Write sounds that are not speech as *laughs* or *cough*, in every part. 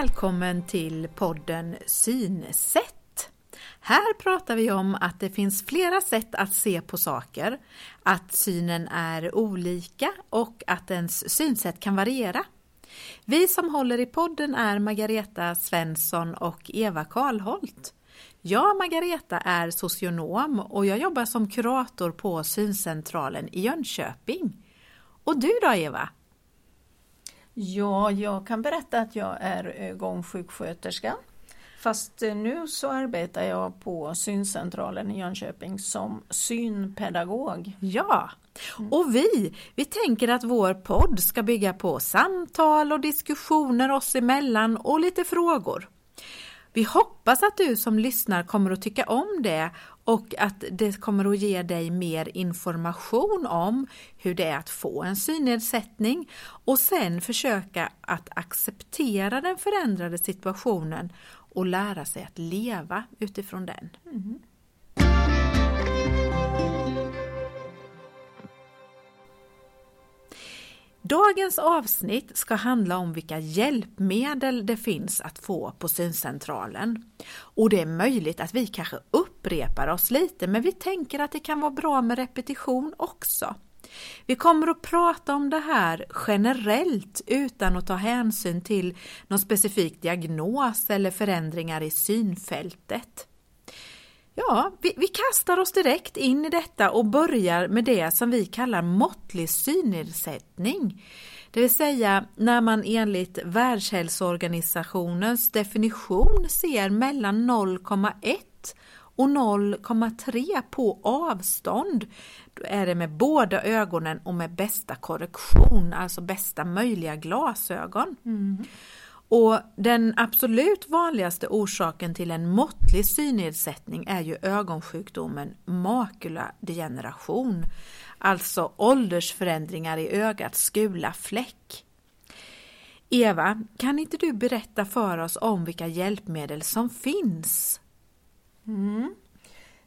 Välkommen till podden Synsätt. Här pratar vi om att det finns flera sätt att se på saker, att synen är olika och att ens synsätt kan variera. Vi som håller i podden är Margareta Svensson och Eva Karlholt. Jag, Margareta, är socionom och jag jobbar som kurator på Syncentralen i Jönköping. Och du då, Eva? Ja, jag kan berätta att jag är gångsjuksköterska. Fast eh, nu så arbetar jag på syncentralen i Jönköping som synpedagog. Ja, och vi, vi tänker att vår podd ska bygga på samtal och diskussioner oss emellan och lite frågor. Vi hoppas att du som lyssnar kommer att tycka om det och att det kommer att ge dig mer information om hur det är att få en synnedsättning och sen försöka att acceptera den förändrade situationen och lära sig att leva utifrån den. Mm. Dagens avsnitt ska handla om vilka hjälpmedel det finns att få på syncentralen. Och det är möjligt att vi kanske upprepar oss lite men vi tänker att det kan vara bra med repetition också. Vi kommer att prata om det här generellt utan att ta hänsyn till någon specifik diagnos eller förändringar i synfältet. Ja, vi, vi, kastar oss direkt in i detta och börjar med det som vi kallar måttlig synnedsättning. Det vill säga när man enligt Världshälsoorganisationens definition ser mellan 0,1 och 0,3 på avstånd. Då är det med båda ögonen och med bästa korrektion, alltså bästa möjliga glasögon. Mm. Och den absolut vanligaste orsaken till en måttlig synnedsättning är ju ögonsjukdomen makuladegeneration, alltså åldersförändringar i ögats skula fläck. Eva, kan inte du berätta för oss om vilka hjälpmedel som finns? Mm.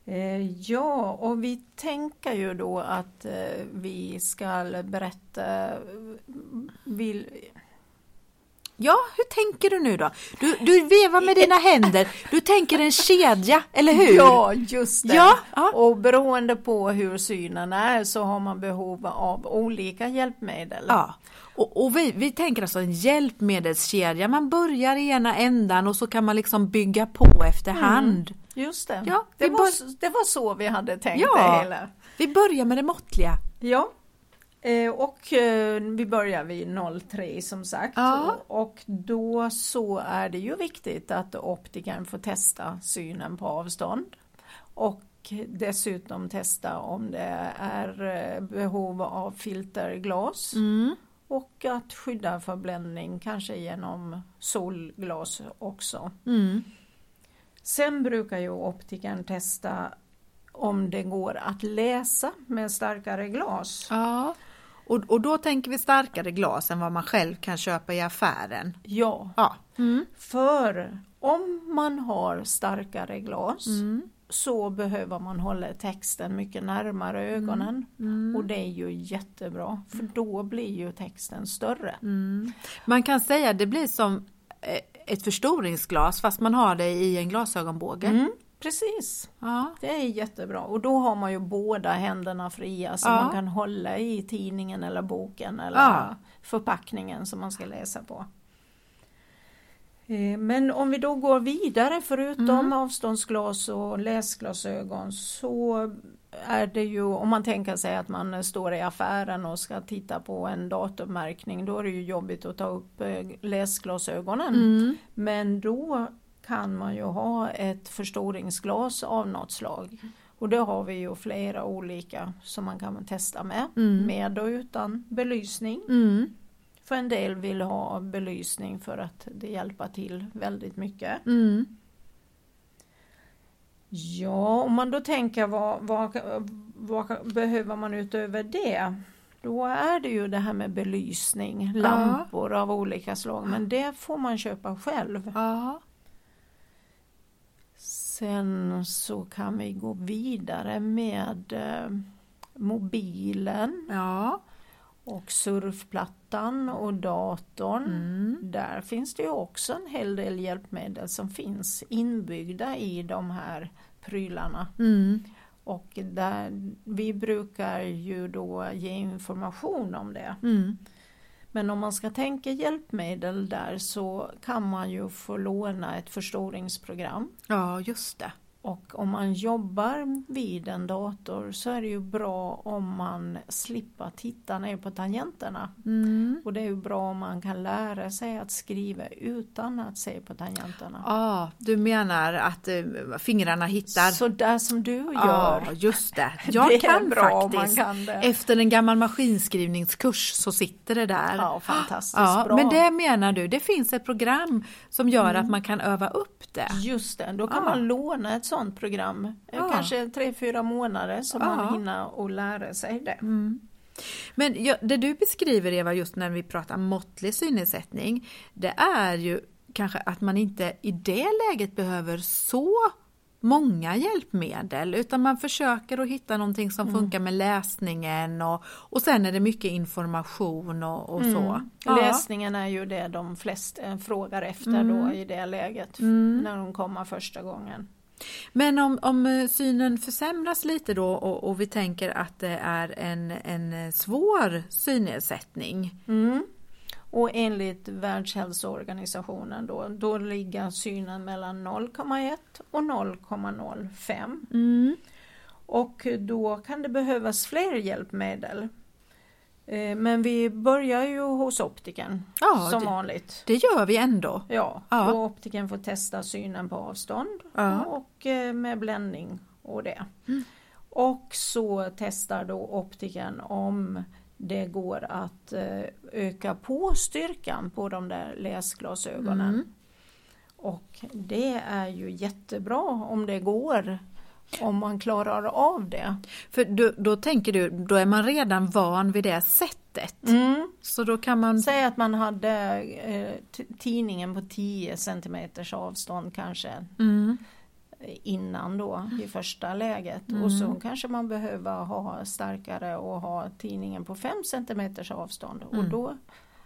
Eh, ja, och vi tänker ju då att eh, vi ska berätta vill, Ja, hur tänker du nu då? Du, du vevar med dina händer, du tänker en kedja, eller hur? Ja, just det. Ja, ja. Och beroende på hur synen är så har man behov av olika hjälpmedel. Ja. Och, och vi, vi tänker alltså en hjälpmedelskedja, man börjar i ena ändan och så kan man liksom bygga på efterhand. Mm, just det, ja, det, var, det var så vi hade tänkt ja, det hela. Vi börjar med det måttliga. Ja, och eh, vi börjar vid 03 som sagt ja. och då så är det ju viktigt att optikern får testa synen på avstånd och dessutom testa om det är eh, behov av filterglas mm. och att skydda för bländning kanske genom solglas också. Mm. Sen brukar ju optikern testa om det går att läsa med starkare glas. Ja. Och, och då tänker vi starkare glas än vad man själv kan köpa i affären. Ja, ja. Mm. för om man har starkare glas mm. så behöver man hålla texten mycket närmare ögonen mm. mm. och det är ju jättebra för då blir ju texten större. Mm. Man kan säga att det blir som eh, ett förstoringsglas fast man har det i en glasögonbåge. Precis, ja. det är jättebra och då har man ju båda händerna fria så ja. man kan hålla i tidningen eller boken eller ja. förpackningen som man ska läsa på. Eh, men om vi då går vidare förutom mm. avståndsglas och läsglasögon så är det ju om man tänker sig att man står i affären och ska titta på en datummärkning då är det ju jobbigt att ta upp eh, läsglasögonen. Mm. Men då kan man ju ha ett förstoringsglas av något slag. Och det har vi ju flera olika som man kan testa med, mm. med och utan belysning. Mm. För en del vill ha belysning för att det hjälper till väldigt mycket. Mm. Ja, om man då tänker vad, vad, vad, behöver man utöver det? Då är det ju det här med belysning, lampor ja. av olika slag men det får man köpa själv. Ja. Sen så kan vi gå vidare med eh, mobilen. Ja. Och surfplattan och datorn, Mm. där finns det ju också en hel del hjälpmedel som finns inbyggda i de här prylarna. Mm. Och där, vi brukar ju då ge information om det. Mm. Men om man ska tänka hjälpmedel där så kan man ju få låna ett förstoringsprogram. Ja, just det. Och om man jobbar vid en dator så är det ju bra om man slipper titta ner på tangenterna. Mm. Och det är ju bra om man kan lära sig att skriva utan att se på tangenterna. Ja, du menar att eh, fingrarna hittar? Så där som du gör. Ja, just det. *laughs* Jag det kan faktiskt. kan. Efter en gammal maskinskrivningskurs så sitter det där. Ja, fantastiskt Ja, bra. men det menar du, det finns ett program som gör att man kan öva upp det? Just det, då kan man låna ett sådant program. eh, Ja. Kanske tre, fyra månader så Ja. man hinner och lära sig det. Men ja, det du beskriver Eva, just när vi pratar måttlig synnedsättning, det är ju kanske att man inte i det läget behöver så många hjälpmedel utan man försöker att hitta någonting som funkar med läsningen och, och sen är det mycket information och, och så. Mm. Läsningen är ju det de flesta eh, frågar efter Mm. då i det läget när de kommer första gången. Men om, om eh, synen försämras lite då och, och vi tänker att det är en, en svår synnedsättning. Mm. Och enligt Världshälsoorganisationen då, då ligger synen mellan 0,1 och 0,05. Mm. Och då kan det behövas fler hjälpmedel. Eh, Men vi börjar ju hos optiken Ja, som det- vanligt. Det gör vi ändå. Ja, Ja. och optiken får testa synen på avstånd Ja. och eh, med bländning och det. Mm. Och så testar då optiken om det går att eh, öka på styrkan på de där läsglasögonen. Mm. Och det är ju jättebra om det går, om man klarar av det. För då, då tänker du, då är man redan van vid det sättet. Så då kan man... Säg att man hade eh, tidningen på 10 centimeters avstånd kanske Mm. innan då i första läget och så kanske man behöver ha starkare och ha tidningen på 5 centimeters avstånd och då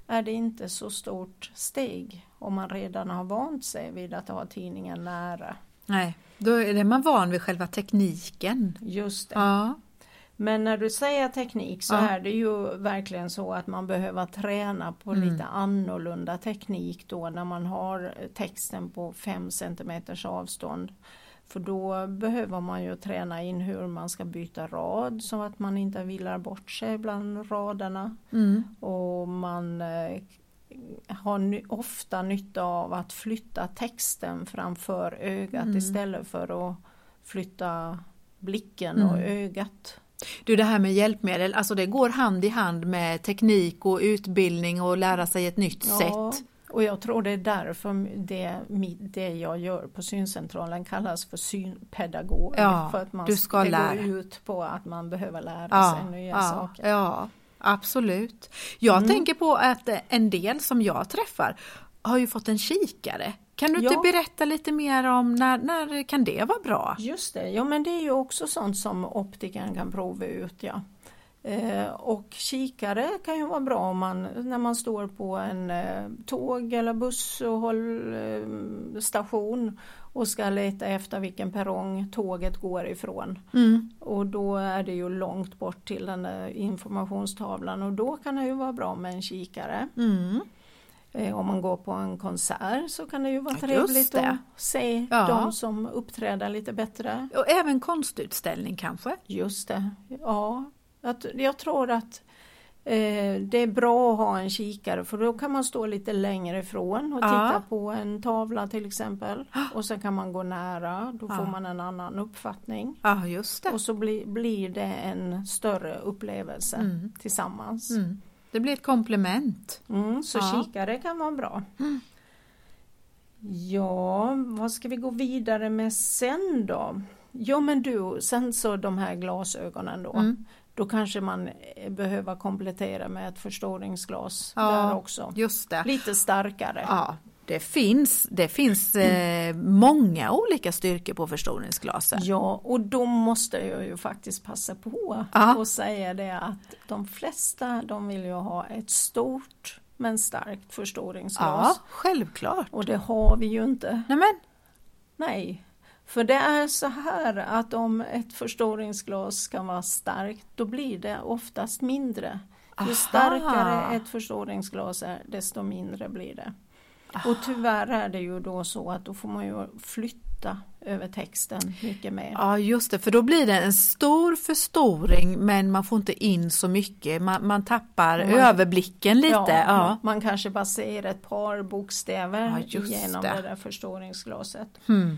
är det inte så stort steg om man redan har vant sig vid att ha tidningen nära. Nej, då är man van vid själva tekniken. Just det. Ja. Men när du säger teknik så Ja. är det ju verkligen så att man behöver träna på Mm. lite annorlunda teknik då när man har texten på 5 centimeters avstånd. För då behöver man ju träna in hur man ska byta rad så att man inte villar bort sig bland raderna. Mm. Och man eh, har ofta nytta av att flytta texten framför ögat Mm. istället för att flytta blicken Mm. och ögat. Du, det här med hjälpmedel, alltså det går hand i hand med teknik och utbildning och lära sig ett nytt sätt. och jag tror det är därför det, det jag gör på syncentralen kallas för synpedagog. Ja, för att man, du ska det lära. går ut på att man behöver lära Ja, sig nya ja, saker. ja, absolut. Jag Mm. tänker på att en del som jag träffar har ju fått en kikare. Kan du inte Ja. berätta lite mer om när, när kan det vara bra? Just det, ja men det är ju också sånt som optikern kan prova ut. Ja. Eh, och kikare kan ju vara bra om man, när man står på en eh, tåg eller buss och håll, eh, station och ska leta efter vilken perrong tåget går ifrån. Mm. Och då är det ju långt bort till den där informationstavlan och då kan det ju vara bra med en kikare. Mm. Eh, om man går på en konsert så kan det ju vara trevligt att se Ja. de som uppträder lite bättre. Och även konstutställning kanske? Just det, ja. Jag tror att eh, det är bra att ha en kikare för då kan man stå lite längre ifrån och Ja. titta på en tavla till exempel. *gasps* Och så kan man gå nära, då får Ja. man en annan uppfattning. Ja, just det. Och så bli, blir det en större upplevelse Mm. tillsammans. Mm. Det blir ett komplement. Mm, så Ja. kikare kan vara bra. Ja, vad ska vi gå vidare med sen då? Ja men du, sen så de här glasögonen då. Mm. Då kanske man eh, behöver komplettera med ett förstoringsglas Ja. där också. Just det. Lite starkare. Ja, Det finns, det finns eh, många olika styrkor på förstoringsglaset. Ja, och då måste jag ju faktiskt passa på Ja. och säga det att de flesta de vill ju ha ett stort men starkt förstoringsglas. Ja, självklart. Och det har vi ju inte. Nej, men, Nej, för det är så här att om ett förstoringsglas ska vara starkt då blir det oftast mindre. Ju Aha. starkare ett förstoringsglas är desto mindre blir det. Och tyvärr är det ju då så att då får man ju flytta över texten mycket mer. ja just det, för då blir det en stor förstoring men man får inte in så mycket. Man, man tappar Man- överblicken lite. Ja, Ja. Man, man kanske bara ser ett par bokstäver Ja, genom det. det. där förstoringsglaset. Hmm.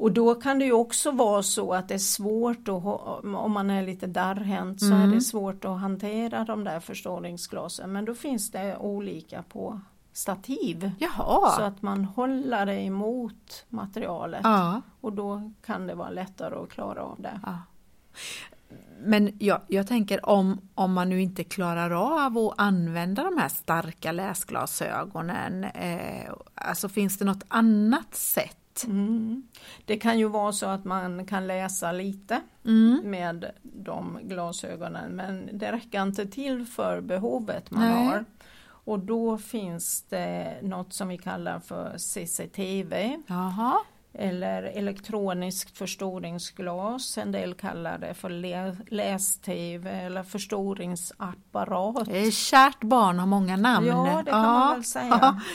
Och då kan det ju också vara så att det är svårt att, om man är lite darrhänt så är Mm. det svårt att hantera de där förstoringsglasen. Men då finns det olika på stativ. Jaha. Så att man håller det emot materialet ja. och då kan det vara lättare att klara av det. Ja. Men jag, jag tänker om, om man nu inte klarar av att använda de här starka läsglasögonen, eh, alltså finns det något annat sätt? Mm. Det kan ju vara så att man kan läsa lite Mm. med de glasögonen men det räcker inte till för behovet man Nej. har. Och då finns det något som vi kallar för CCTV Jaha. eller elektroniskt förstoringsglas. En del kallar det för lä- läs-TV eller förstoringsapparat. Det är kärt barn har många namn. Ja, det kan man väl säga. *laughs*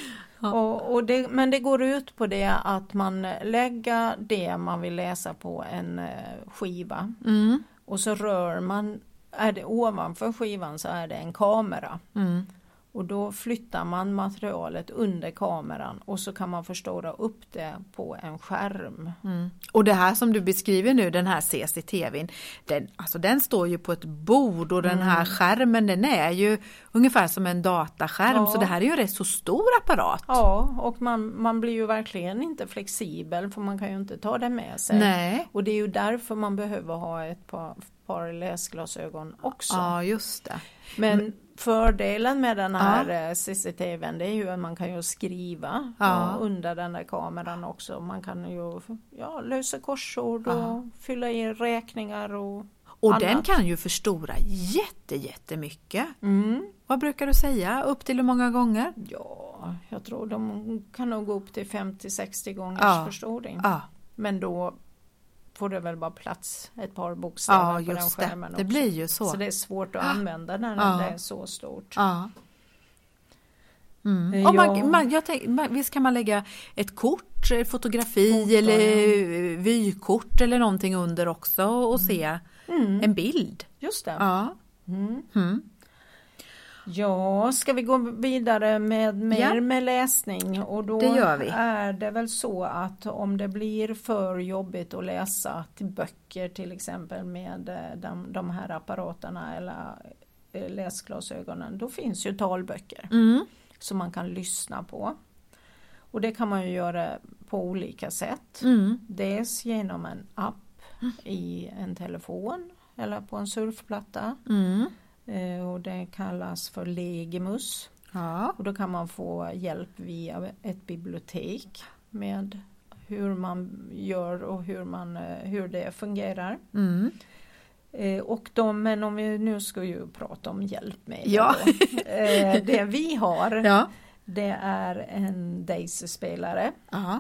Och, och det, men det går ut på det att man lägger det man vill läsa på en eh, skiva Mm. och så rör man, är det ovanför skivan så är det en kamera. Mm. Och då flyttar man materialet under kameran och så kan man förstora upp det på en skärm. Mm. Och det här som du beskriver nu, den här CCTVn, den, alltså den står ju på ett bord och den här skärmen den är ju ungefär som en dataskärm Ja. så det här är ju en rätt så stor apparat. Ja, och man, man blir ju verkligen inte flexibel för man kan ju inte ta det med sig. Nej. Och det är ju därför man behöver ha ett par, par läsglasögon också. Ja, just det. Men fördelen med den här ja. CCTVn det är ju att man kan ju skriva Ja. ja, under den där kameran också. Man kan ju ja, lösa korsord och fylla i räkningar och Och annat. den kan ju förstora jätte, jättemycket. Mm. Vad brukar du säga? Upp till hur många gånger? Ja, jag tror de kan nog gå upp till 50-60 gångers Ja. förstoring. Ja, Men då får det väl bara plats ett par bokstäver ja på den det. skärmen Det också. blir ju så. Så det är svårt att använda när Ja. det är så stort. Ja. Mm. Eh, Och man, ja. man, jag tänk, man, visst kan man lägga ett kort, ett fotografi Foto, eller eh, vykort eller någonting under också och se Mm. en bild. Just det. Ja. Mm. Mm. Ja, ska vi gå vidare med mer Ja. med läsning? Och då Det är det väl så att om det blir för jobbigt att läsa till böcker till exempel med eh, de, de här apparaterna eller eh, läsglasögonen, då finns ju talböcker Mm. som man kan lyssna på. Och det kan man ju göra på olika sätt. Mm. Dels genom en app i en telefon eller på en surfplatta. Mm. Eh, Och det kallas för Legimus. Ja. Och då kan man få hjälp via ett bibliotek med hur man gör och hur, man, eh, hur det fungerar. Mm. Eh, Och de, men om vi nu ska ju prata om hjälpmedel. Ja. Eh, Det vi har *laughs* Ja. det är en Daisy-spelare.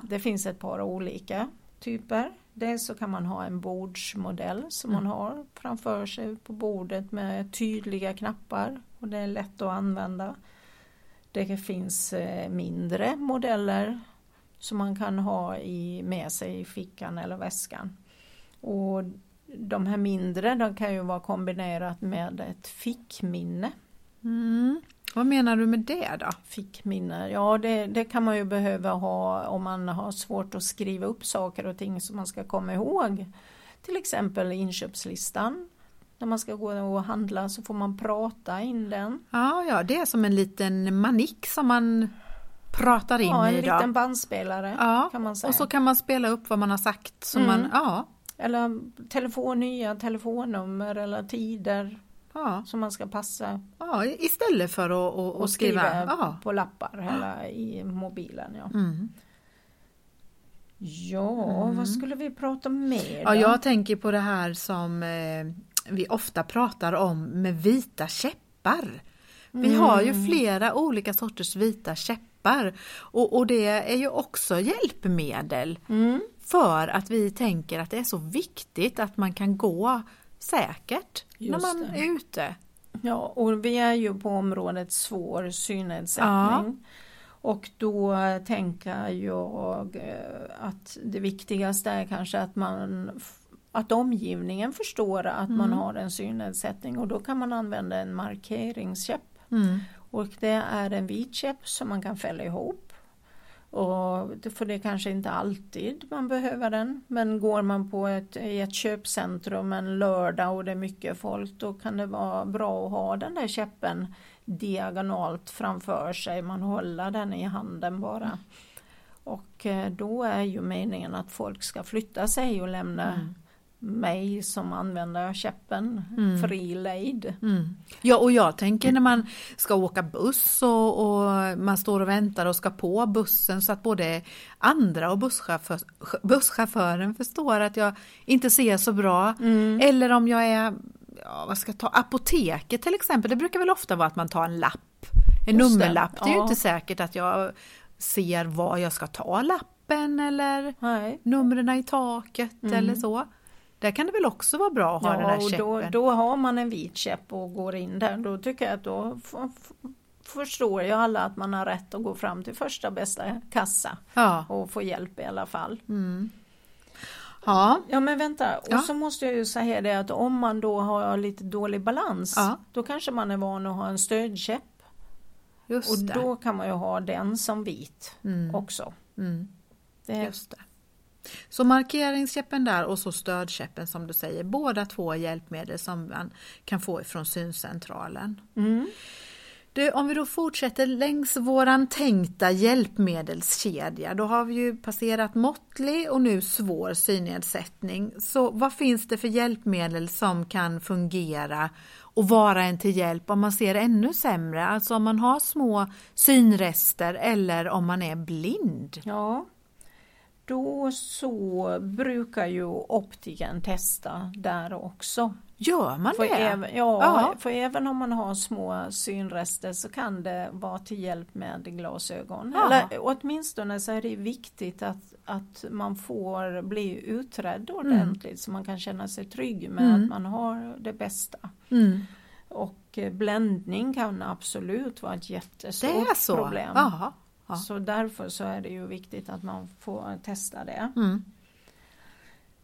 Det finns ett par olika typer. Dels så kan man ha en bordsmodell som man har framför sig på bordet med tydliga knappar och det är lätt att använda. Det finns eh, mindre modeller som man kan ha i, med sig i fickan eller väskan. Och de här mindre de kan ju vara kombinerat med ett fickminne. Mm. Vad menar du med det då? Fickminne, ja det, det kan man ju behöva ha om man har svårt att skriva upp saker och ting som man ska komma ihåg. Till exempel inköpslistan. När man ska gå och handla så får man prata in den. Ja, ja, det är som en liten manik som man pratar in Ja, en i då. liten bandspelare Ja, kan man säga. och så kan man spela upp vad man har sagt. Så Mm. man, ja, Eller telefon, nya telefonnummer eller tider. Ja, som man ska passa ja istället för att och, och skriva. skriva på lappar eller i mobilen. Ja, Mm. ja vad skulle vi prata mer Ja, jag tänker på det här som eh, vi ofta pratar om med vita käppar. Vi har ju flera olika sorters vita käppar och, och det är ju också hjälpmedel Mm. för att vi tänker att det är så viktigt att man kan gå säkert när Just man det. är ute. Ja, och vi är ju på området svår synnedsättning. Och då tänker jag eh, att det viktigaste är kanske att man att omgivningen förstår att man har en synnedsättning och då kan man använda en markeringskäpp. Mm. Och det är en vit käpp som man kan fälla ihop. Och för det är kanske inte alltid man behöver den. Men går man på ett, i ett köpcentrum en lördag och det är mycket folk då kan det vara bra att ha den där käppen diagonalt framför sig. Man håller den i handen bara. Och eh, då är ju meningen att folk ska flytta sig och lämna mig som använder käppen fri lejd. Mm. Ja, och jag tänker när man ska åka buss och, och man står och väntar och ska på bussen så att både andra och busschaufför, busschauffören förstår att jag inte ser så bra. Eller om jag är, ja, vad ska jag ta, apoteket till exempel, det brukar väl ofta vara att man tar en lapp, en Just det, nummerlapp. Det är ju inte säkert att jag ser var jag ska ta lappen eller Nej. numren i taket eller så. Där kan det väl också vara bra att ha den Mm. Ja, här och käppen. då, då har man en vit käpp och går in där. Då tycker jag att då förstår ju alla att man har rätt att gå fram till första bästa kassa Ja. och få hjälp i alla fall. ja. Ja men vänta, och Ja. så måste jag ju säga det att om man då har lite dålig balans Ja. då kanske man är van att ha en stödkäpp Just och det. då kan man ju ha den som vit Mm. också. Mm. Det, Just det. Så markeringskäppen där och så stödkäppen som du säger, båda två hjälpmedel som man kan få ifrån syncentralen. mm, Du, om vi då fortsätter längs våran tänkta hjälpmedelskedja, då har vi ju passerat måttlig och nu svår synnedsättning. Så vad finns det för hjälpmedel som kan fungera och vara en till hjälp om man ser ännu sämre, alltså om man har små synrester eller om man är blind? ja. Då så brukar ju optiken testa där också. Gör man För det? även, ja, Ja. för även om man har små synrester så kan det vara till hjälp med glasögon. Ja. Eller åtminstone så är det viktigt att, att man får bli utredd ordentligt så man kan känna sig trygg med Mm. att man har det bästa. Mm. Och eh, bländning kan absolut vara ett jättestort problem. Jaha. Ja. Så därför så är det ju viktigt att man får testa det. Mm.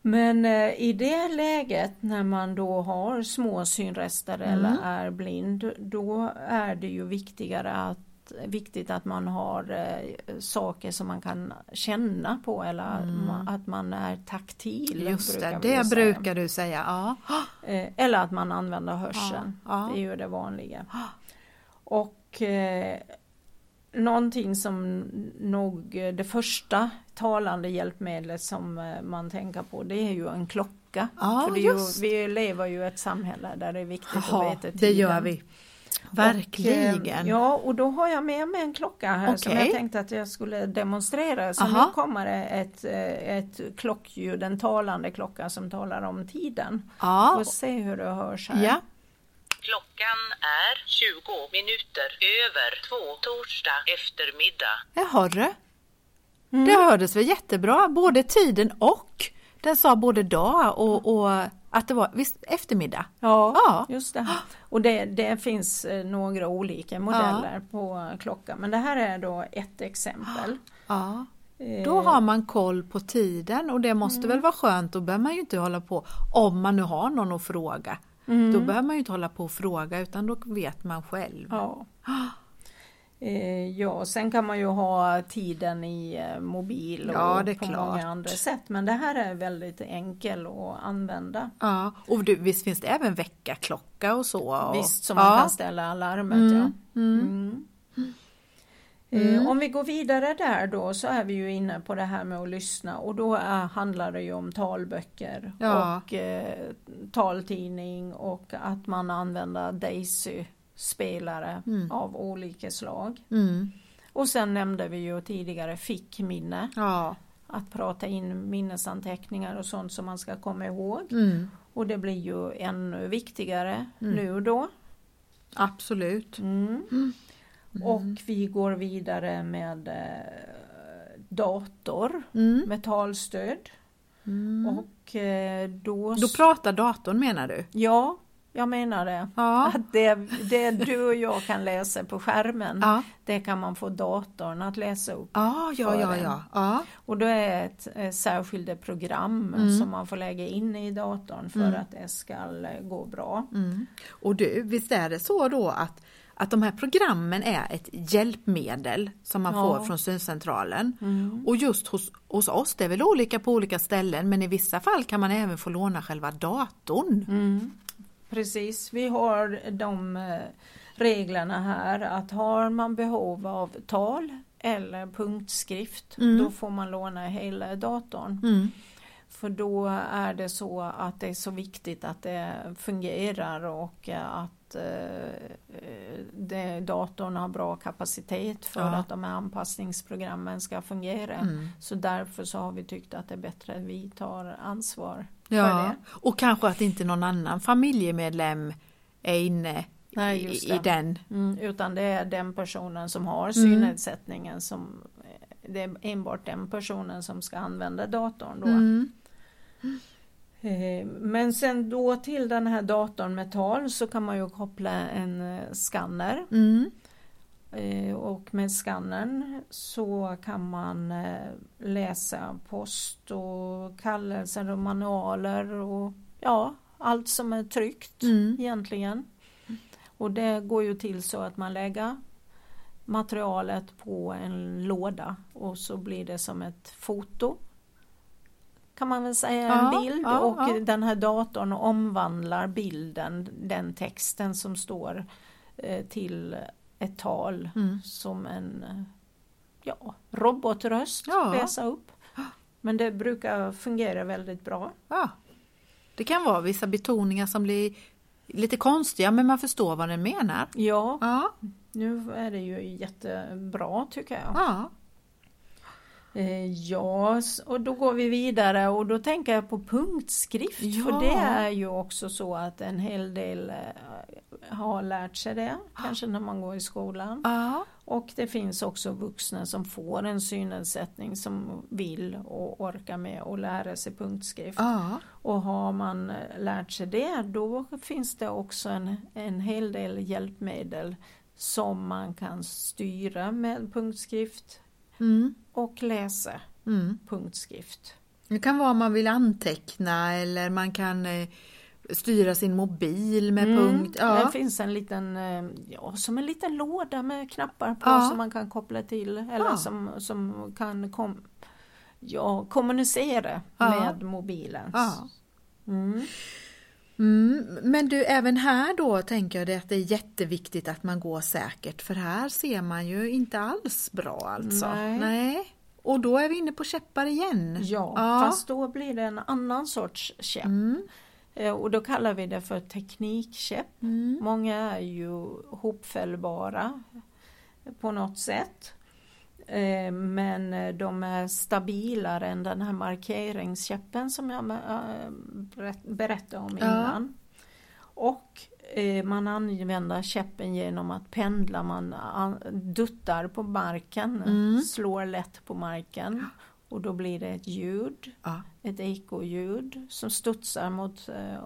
Men eh, i det läget när man då har små synrester Mm. eller är blind då är det ju viktigare att viktigt att man har eh, saker som man kan känna på eller ma- att man är taktil. Mm. Just det, brukar det säga. brukar du säga. Ja. Eh, eller att man använder hörseln. Ja, ja. Det är ju det vanliga. Och eh, någonting som nog det första talande hjälpmedlet som eh, man tänker på det är ju en klocka. Ja, För ju, vi lever ju i ett samhälle där det är viktigt att Jaha, veta tiden. det gör vi. Verkligen. Och, eh, ja, och då har jag med mig en klocka här som Okej. jag tänkte att jag skulle demonstrera. Så Aha. nu kommer det ett, eh, ett klockljud, en talande klocka som talar om tiden. Ja. Får se hur det hörs här. ja. Klockan är 20 minuter över två torsdag eftermiddag. Jaha du. Mm. Det hördes väl jättebra, både tiden och den sa både dag och, och att det var visst, eftermiddag. Ja, Ja. just det. Och det, det finns eh, några olika modeller på klocka men det här är då ett exempel. Ja. Eh, Då har man koll på tiden och det måste Mm. väl vara skönt, då behöver man ju inte hålla på, om man nu har någon att fråga. Mm. Då behöver man ju inte hålla på och fråga utan då vet man själv. Ja. Eh, ja, sen kan man ju ha tiden i eh, mobil och Ja, på klart. många andra sätt men det här är väldigt enkel att använda. Ja, och du, visst finns det även väckarklocka och så? Och, Visst som ja. man kan ställa alarmet ja. Mm. Eh, Mm. Om vi går vidare där då så är vi ju inne på det här med att lyssna och då är, handlar det ju om talböcker Ja. och eh, taltidning och att man använder Daisy-spelare Mm. av olika slag. Mm. Och sen nämnde vi ju tidigare fickminne, Ja. att prata in minnesanteckningar och sånt som man ska komma ihåg. Mm. Och det blir ju ännu viktigare Mm. nu då. Absolut. Mm. Och vi går vidare med eh, dator Mm. med talstöd. Mm. Och eh, då... Då pratar datorn menar du? ja, jag menar det. Ja. Att det, det du och jag kan läsa på skärmen, Ja, det kan man få datorn att läsa upp. ja, ja, ja, ja. ja. Och då är ett eh, särskilda program Mm. som man får lägga in i datorn för Mm. att det ska gå bra. Mm. Och du, visst är det så då att, att de här programmen är ett hjälpmedel som man Ja. får från syncentralen? Mm. Och just hos, hos oss, det är väl olika på olika ställen, men i vissa fall kan man även få låna själva datorn. Mm. Precis, vi har de eh, reglerna här att har man behov av tal eller punktskrift Mm. då får man låna hela datorn. Mm. För då är det så att det är så viktigt att det fungerar och att eh, det, datorn har bra kapacitet för Ja. att de här anpassningsprogrammen ska fungera. Mm. Så därför så har vi tyckt att det är bättre att vi tar ansvar för Ja, det. och kanske att inte någon annan familjemedlem är inne Nej, i, i den. Mm, utan det är den personen som har Mm. synnedsättningen som det är enbart den personen som ska använda datorn då. Eh, Men sen då till den här datorn med tal så kan man ju koppla en eh, skanner Mm. Eh, och med skannern så kan man läsa post och kallelser och manualer och ja, allt som är tryckt Mm. egentligen. Och det går ju till så att man lägger materialet på en låda och så blir det som ett foto. Kan man väl säga, Ja, en bild ja, och ja. den här datorn omvandlar bilden, den texten som står eh, till ett tal Mm. som en eh, ja, robotröst läsa upp. Men det brukar fungera väldigt bra. Det kan vara vissa betoningar som blir lite konstiga men man förstår vad den menar. Ja, Ja, nu är det ju jättebra tycker jag. Ja. Eh, Ja, och då går vi vidare och då tänker jag på punktskrift. Ja. För det är ju också så att en hel del eh, har lärt sig det, kanske när man går i skolan. ja. Och det finns också vuxna som får en synnedsättning som vill och orkar med att lära sig punktskrift. ja. Och har man eh, lärt sig det då finns det också en, en hel del hjälpmedel som man kan styra med punktskrift Mm. och läsa Mm. punktskrift. Det kan vara om man vill anteckna eller man kan eh, styra sin mobil med punkt. Det Ja. finns en liten, eh, ja som en liten låda med knappar på Ja. som man kan koppla till eller Ja. som, som kan kom, ja, kommunicera med mobilen. Mm. Mm. Men du, även här då tänker jag det att det är jätteviktigt att man går säkert för här ser man ju inte alls bra alltså. Nej. Och då är vi inne på käppar igen. Ja, Ja. fast då blir det en annan sorts käpp. Mm. Eh, Och då kallar vi det för teknikkäpp. Mm. Många är ju hopfällbara på något sätt. Eh, Men eh, de är stabilare än den här markeringskäppen som jag eh, berätt- berättade om Ja. innan. Och eh, man använder käppen genom att pendla, man an- duttar på marken, Mm. slår lätt på marken och då blir det ett ljud, Ja. ett ekoljud som studsar mot eh,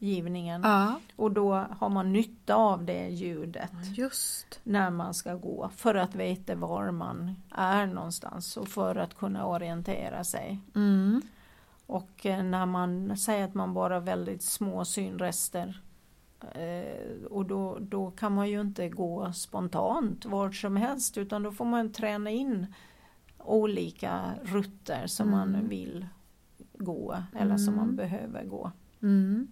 omgivningen. ja, Och då har man nytta av det ljudet just. när man ska gå för att veta var man är någonstans och för att kunna orientera sig. Mm. Och eh, när man säger att man bara har väldigt små synrester eh, och då, då kan man ju inte gå spontant vart som helst utan då får man träna in olika rutter som Mm. man vill gå eller som Mm. man behöver gå. Mm.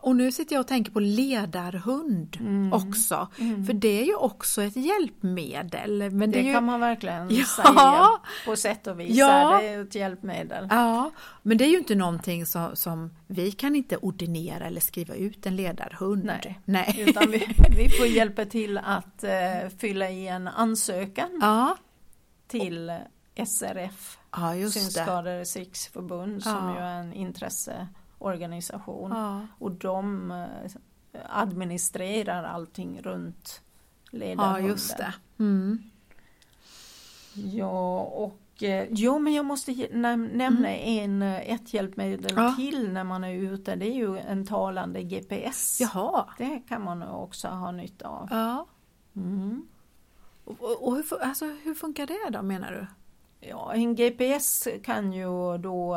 Och nu sitter jag och tänker på ledarhund Mm. också. För det är ju också ett hjälpmedel. Men det, Det ju... kan man verkligen Ja. säga på sätt och vis. Ja. Är det ett hjälpmedel. Ja, men det är ju inte någonting som, som vi kan inte ordinera eller skriva ut en ledarhund. Nej. Nej. *laughs* Utan vi, vi får hjälpa till att eh, fylla i en ansökan Ja, till SRF, ja. Synskadades riksförbund, som ju är en intresseorganisation. Ja. Och de eh, administrerar allting runt ja, ledarhunden. just det. Mm. Ja, och eh, jo, men jag måste nämna en, eh, ett hjälpmedel Mm. Ja. till när man är ute. Det är ju en talande GPS. Jaha. Det kan man också ha nytta av. Ja. Mm. Och, och, och hur, alltså, hur funkar det då menar du? Ja, en GPS kan ju då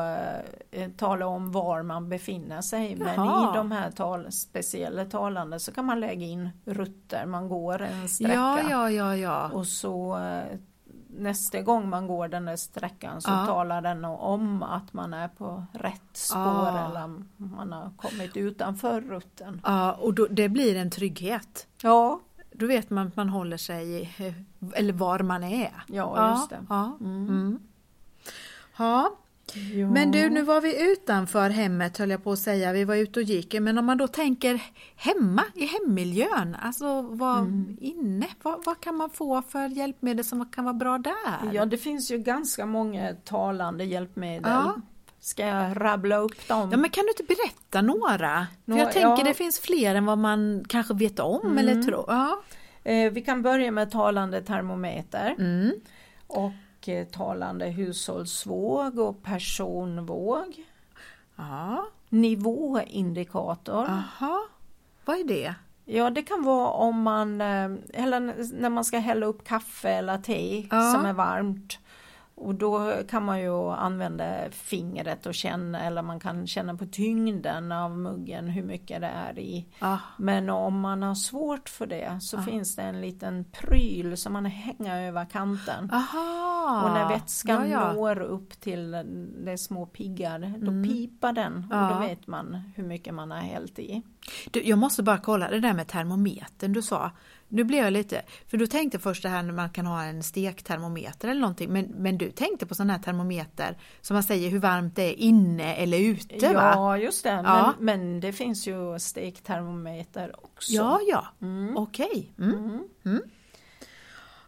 eh, tala om var man befinner sig men Jaha. i de här tal, speciella talande så kan man lägga in rutter, man går en sträcka Ja, ja, ja, ja. och så eh, nästa gång man går den där sträckan så Ja. talar den om att man är på rätt spår Ah. eller man har kommit utanför rutten. ja och då, det blir en trygghet. Ja, Då vet man att man håller sig, i, eller var man är. ja, just det. Ja. Mm. Mm. ja. Ja. Men du, nu var vi utanför hemmet höll jag på att säga, vi var ute och gick. Men om man då tänker hemma, i hemmiljön, alltså vad Mm. inne, vad, vad kan man få för hjälpmedel som kan vara bra där? Ja, det finns ju ganska många talande hjälpmedel. Ja. Ska jag rabbla upp dem? Ja men kan du inte berätta några? För Nå- jag tänker ja. det finns fler än vad man kanske vet om Mm. eller tror. Ja. Eh, vi kan börja med talande termometer Mm. och eh, talande hushållsvåg och personvåg. Ja. Nivåindikator. Aha. Vad är det? Ja, det kan vara om man, eh, eller när man ska hälla upp kaffe eller te Ja. som är varmt. Och då kan man ju använda fingret och känna, eller man kan känna på tyngden av muggen hur mycket det är i. Ah. Men om man har svårt för det så finns det en liten pryl som man hänger över kanten. Aha. Och när vätskan ja, ja. når upp till de små piggar, då Mm. pipar den och Ja. då vet man hur mycket man har hällt i. Du, jag måste bara kolla det där med termometern du sa. Nu blev jag lite, för du tänkte först det här när man kan ha en stektermometer eller någonting, men, men du tänkte på sån här termometer som man säger hur varmt det är inne eller ute va? Ja, just det. Ja. Men, men det finns ju stektermometer också. Ja, ja, Mm. okej. Mm. Mm.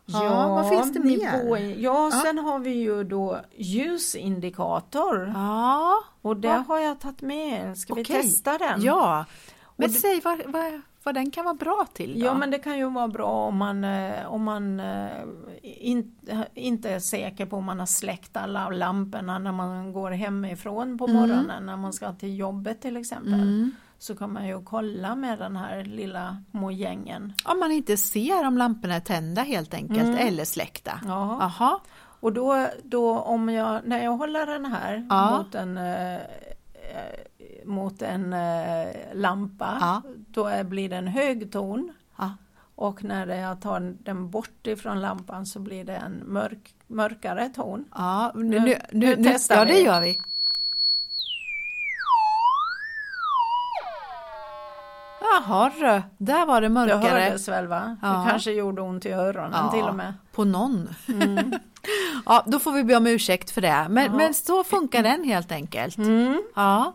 Ja, vad finns det nivå- mer? Ja, sen har vi ju då ljusindikator. Ja, Och det Ja. har jag tagit med. Ska vi Okej. testa den? ja. Men det- säg vad, vad, vad den kan vara bra till då? Ja men det kan ju vara bra om man, eh, om man eh, in, inte är säker på om man har släckt alla lamporna när man går hemifrån på morgonen när man ska till jobbet till exempel. Mm. Så kan man ju kolla med den här lilla mojängen. Om man inte ser om lamporna är tända helt enkelt Mm. eller släckta. Ja. Aha. Och då, då om jag, när jag håller den här Ja. mot en, eh, eh, mot en eh, lampa Ja. då är, blir det en hög ton. Ja. Och när jag tar den bort ifrån lampan så blir det en mörk, mörkare ton. Ja, nu, Nu- nu, nu, testar ja det vi. gör vi. Jaha där var det Det mörkare. hördes väl va? Ja. Det kanske gjorde ont i öronen Ja. till och med. På någon. Mm. *laughs* Ja, då får vi be om ursäkt för det. Men, Ja. men så funkar den helt enkelt. Mm. Ja.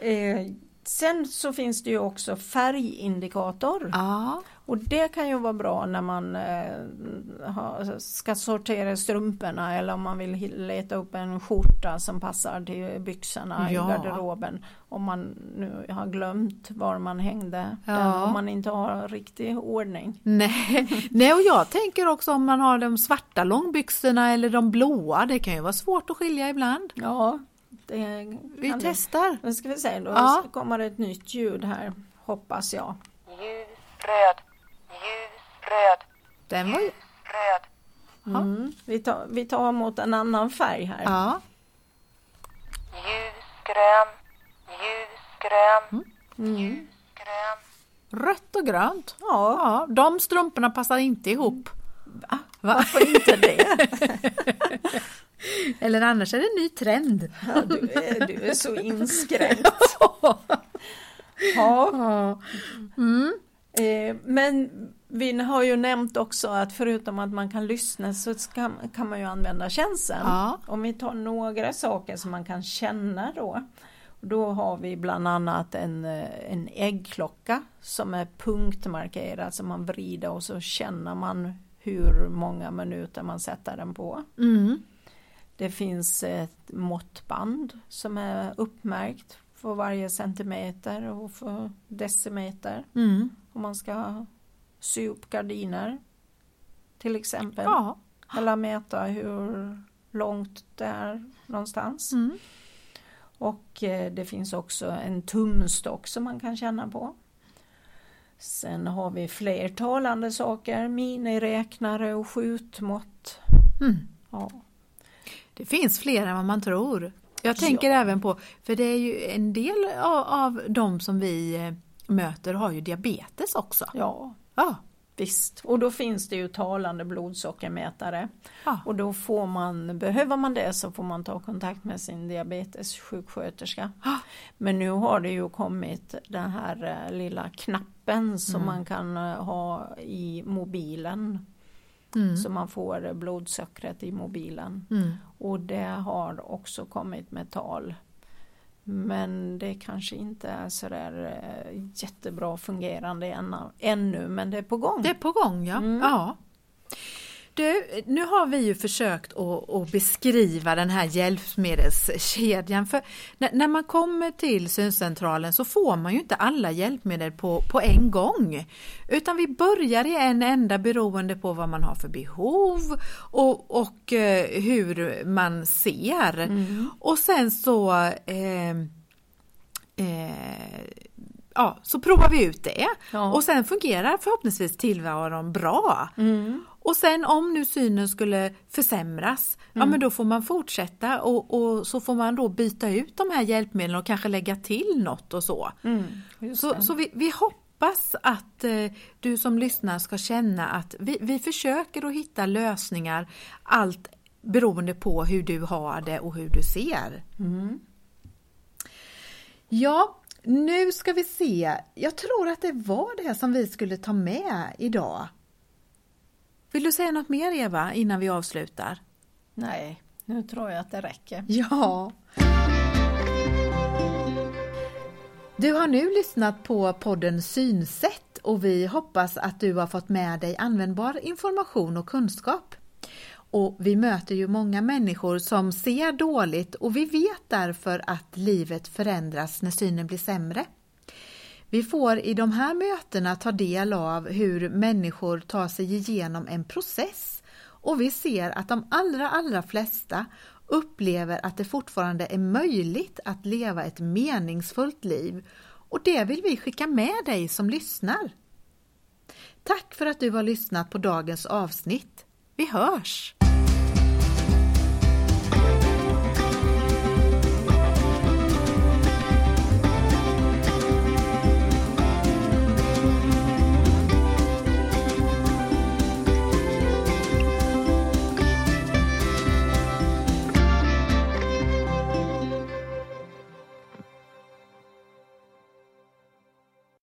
Eh, sen så finns det ju också färgindikator. Ja. Och det kan ju vara bra när man eh, ha, ska sortera strumporna eller om man vill leta upp en skjorta som passar till byxorna Ja. i garderoben. Om man nu har glömt var man hängde Ja. den, om man inte har riktig ordning. Nej. Nej, och jag tänker också om man har de svarta långbyxorna eller de blåa. Det kan ju vara svårt att skilja ibland. Ja, det Vi kan det. testar. Nu ska vi se, då Ja. kommer ett nytt ljud här, hoppas jag. ljusröd, ljusröd, Den var ju... röd, Ja. Mm. Vi, tar, vi tar mot en annan färg här. Ja. ljusgrön, ljusgrön, Mm. ljusgrön, Rött och grönt. Ja, Ja, de strumporna passar inte ihop. Va? varför inte det? *laughs* Eller annars är det en ny trend. Ja, du, är, du är så inskränkt. *laughs* Ja, Ja. Mm. eh, men vi har ju nämnt också att förutom att man kan lyssna så ska, kan man ju använda känseln. Ja. Om vi tar några saker som man kan känna då. Då har vi bland annat en, eh, en äggklocka som är punktmarkerad så man vrider och så känner man hur många minuter man sätter den på. Mm. Det finns ett måttband som är uppmärkt för varje centimeter och för decimeter Mm. om man ska sy upp gardiner till exempel. Ja. Eller mäta hur långt det är någonstans. Mm. Och eh, det finns också en tumstock som man kan känna på. Sen har vi fler talande saker, miniräknare och skjutmått. Mm. Ja. Det finns fler än vad man tror. Jag tänker Ja. även på, för det är ju en del av, av de som vi eh, möter har ju diabetes också. ja, Ja. visst. Och då finns det ju talande blodsockermätare. Ja. Och då får man, behöver man det så får man ta kontakt med sin diabetessjuksköterska. Ah. Men nu har det ju kommit den här eh, lilla knappen som Mm. man kan eh, ha i mobilen. Mm. Så man får blodsockret i mobilen. Mm. Och det har också kommit med tal. Men det kanske inte är sådär eh, jättebra fungerande ännu, ännu men det är på gång. Det är på gång ja. Mm. ja. Du, nu har vi ju försökt att, att beskriva den här hjälpmedelskedjan. För när, när man kommer till syncentralen så får man ju inte alla hjälpmedel på, på en gång. Utan vi börjar i en enda beroende på vad man har för behov och, och eh, hur man ser. Mm. Och sen så eh, eh, ja, så provar vi ut det. Ja. Och sen fungerar förhoppningsvis tillvaron bra. Mm. Och sen om nu synen skulle försämras, ja men då får man fortsätta och, och så får man då byta ut de här hjälpmedlen och kanske lägga till något och så. Mm. Så, så vi, vi hoppas att eh, du som lyssnar ska känna att vi, vi försöker att hitta lösningar allt beroende på hur du har det och hur du ser. Mm. Ja, nu ska vi se. Jag tror att det var det som vi skulle ta med idag. Vill du säga något mer Eva innan vi avslutar? Nej, nu tror jag att det räcker. Ja. Du har nu lyssnat på podden Synsätt och vi hoppas att du har fått med dig användbar information och kunskap. Och vi möter ju många människor som ser dåligt och vi vet därför att livet förändras när synen blir sämre. Vi får i de här mötena ta del av hur människor tar sig igenom en process och vi ser att de allra, allra flesta upplever att det fortfarande är möjligt att leva ett meningsfullt liv och det vill vi skicka med dig som lyssnar. Tack för att du har lyssnat på dagens avsnitt. Vi hörs!